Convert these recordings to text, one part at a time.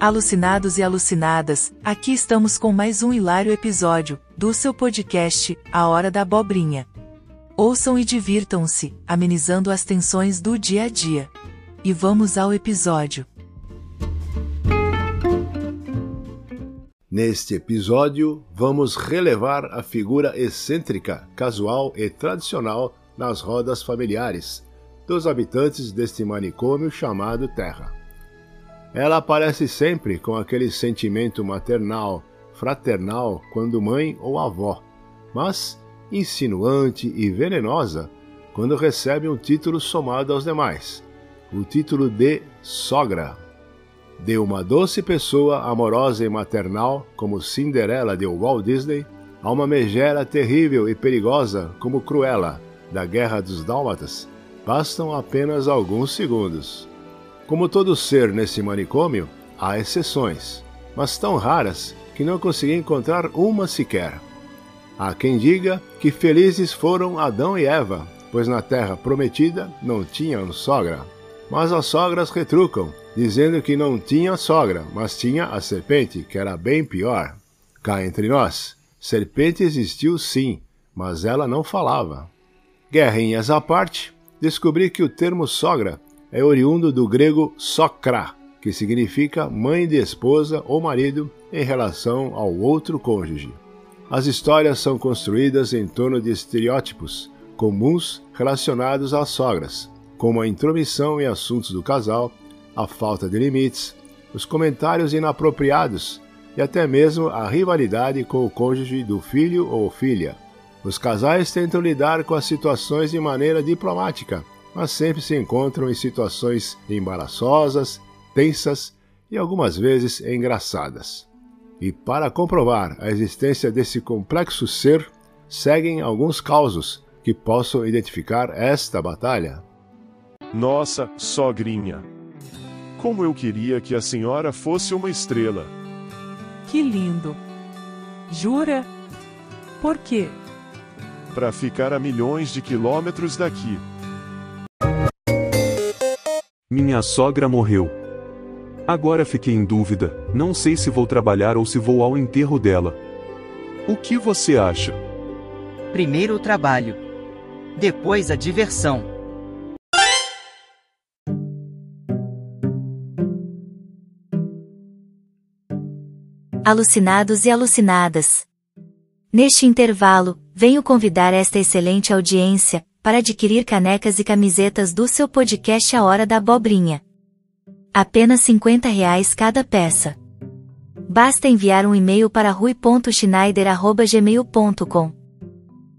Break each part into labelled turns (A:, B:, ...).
A: Alucinados e alucinadas, aqui estamos com mais um hilário episódio do seu podcast, A Hora da Abobrinha. Ouçam e divirtam-se, amenizando as tensões do dia a dia. E vamos ao episódio.
B: Neste episódio, vamos relevar a figura excêntrica, casual e tradicional nas rodas familiares dos habitantes deste manicômio chamado Terra. Ela aparece sempre com aquele sentimento maternal, fraternal, quando mãe ou avó, mas insinuante e venenosa quando recebe um título somado aos demais, o título de sogra. De uma doce pessoa amorosa e maternal, como Cinderela de Walt Disney, a uma megera terrível e perigosa como Cruella, da Guerra dos Dálmatas, bastam apenas alguns segundos. Como todo ser nesse manicômio, há exceções, mas tão raras que não consegui encontrar uma sequer. Há quem diga que felizes foram Adão e Eva, pois na terra prometida não tinham sogra. Mas as sogras retrucam, dizendo que não tinha sogra, mas tinha a serpente, que era bem pior. Cá entre nós, serpente existiu sim, mas ela não falava. Guerrinhas à parte, descobri que o termo sogra é oriundo do grego sokra, que significa mãe de esposa ou marido em relação ao outro cônjuge. As histórias são construídas em torno de estereótipos comuns relacionados às sogras, como a intromissão em assuntos do casal, a falta de limites, os comentários inapropriados e até mesmo a rivalidade com o cônjuge do filho ou filha. Os casais tentam lidar com as situações de maneira diplomática mas sempre se encontram em situações embaraçosas, tensas e algumas vezes engraçadas. E para comprovar a existência desse complexo ser, seguem alguns causos que possam identificar esta batalha.
C: Nossa, sogrinha! Como eu queria que a senhora fosse uma estrela!
D: Que lindo! Jura? Por quê?
C: Para ficar a milhões de quilômetros daqui.
E: Minha sogra morreu. Agora fiquei em dúvida, não sei se vou trabalhar ou se vou ao enterro dela. O que você acha?
F: Primeiro o trabalho. Depois a diversão.
G: Alucinados e alucinadas. Neste intervalo, venho convidar esta excelente audiência para adquirir canecas e camisetas do seu podcast A Hora da Abobrinha. Apenas 50 reais cada peça. Basta enviar um e-mail para rui.schneider.gmail.com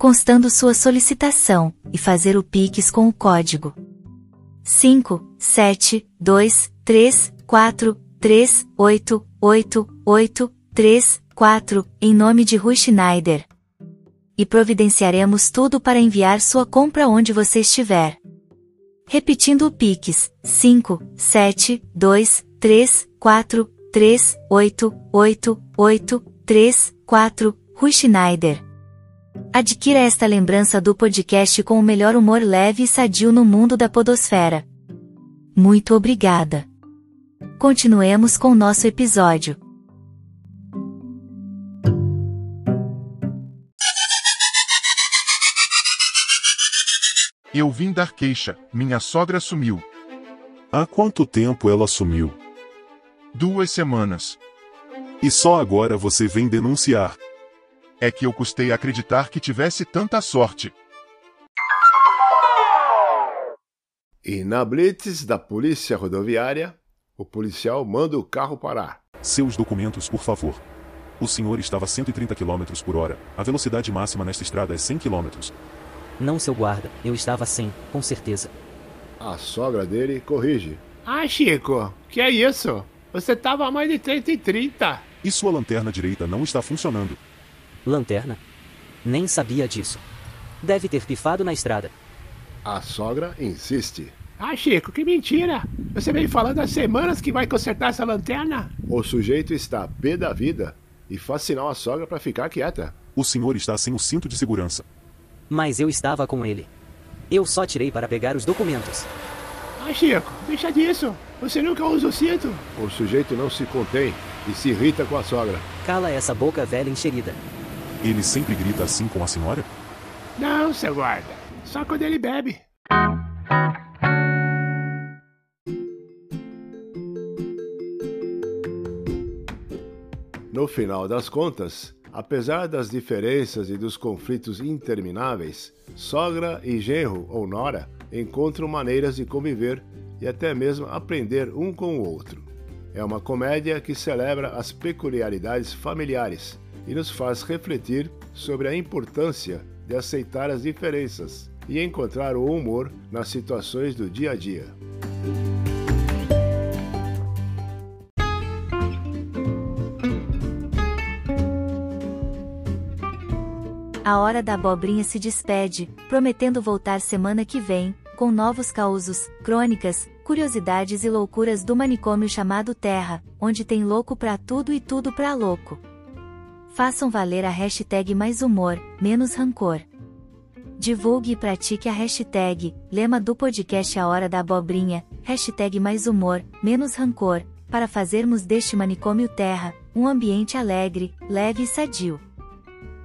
G: constando sua solicitação e fazer o Pix com o código 5, 7, 2, 3, 4, 3, 8, 8, 8, 3, 4, em nome de Rui Schneider e providenciaremos tudo para enviar sua compra onde você estiver. Repetindo o Pix, 5, 7, 2, 3, 4, 3, 8, 8, 8, 3, 4, Rui Schneider. Adquira esta lembrança do podcast com o melhor humor leve e sadio no mundo da podosfera. Muito obrigada. Continuemos com nosso episódio.
H: Eu vim dar queixa, minha sogra sumiu.
E: Há quanto tempo ela sumiu?
H: Duas semanas.
E: E só agora você vem denunciar.
H: É que eu custei acreditar que tivesse tanta sorte.
B: E na blitz da polícia rodoviária, o policial manda o carro parar.
E: Seus documentos, por favor. O senhor estava a 130 km por hora. A velocidade máxima nesta estrada é 100 km.
I: Não, seu guarda, eu estava sem, com certeza.
B: A sogra dele corrige.
J: Ah, Chico, que é isso? Você estava a mais de 130.
E: E sua lanterna direita não está funcionando.
I: Lanterna? Nem sabia disso. Deve ter pifado na estrada.
B: A sogra insiste.
J: Ah, Chico, que mentira! Você vem falando há semanas que vai consertar essa lanterna?
B: O sujeito está pé da vida e faz sinal à sogra para ficar quieta.
E: O senhor está sem o cinto de segurança.
I: Mas eu estava com ele. Eu só tirei para pegar os documentos.
J: Ah, Chico, deixa disso. Você nunca usa o cinto?
B: O sujeito não se contém e se irrita com a sogra.
I: Cala essa boca velha encherida.
H: Ele sempre grita assim com a senhora?
J: Não, seu guarda. Só quando ele bebe.
B: No final das contas, apesar das diferenças e dos conflitos intermináveis, sogra e genro ou nora encontram maneiras de conviver e até mesmo aprender um com o outro. É uma comédia que celebra as peculiaridades familiares e nos faz refletir sobre a importância de aceitar as diferenças e encontrar o humor nas situações do dia a dia.
G: A hora da abobrinha se despede, prometendo voltar semana que vem, com novos causos, crônicas, curiosidades e loucuras do manicômio chamado Terra, onde tem louco pra tudo e tudo pra louco. Façam valer a hashtag mais humor, menos rancor. Divulgue e pratique a hashtag, lema do podcast A Hora da Abobrinha, hashtag mais humor, menos rancor, para fazermos deste manicômio Terra, um ambiente alegre, leve e sadio.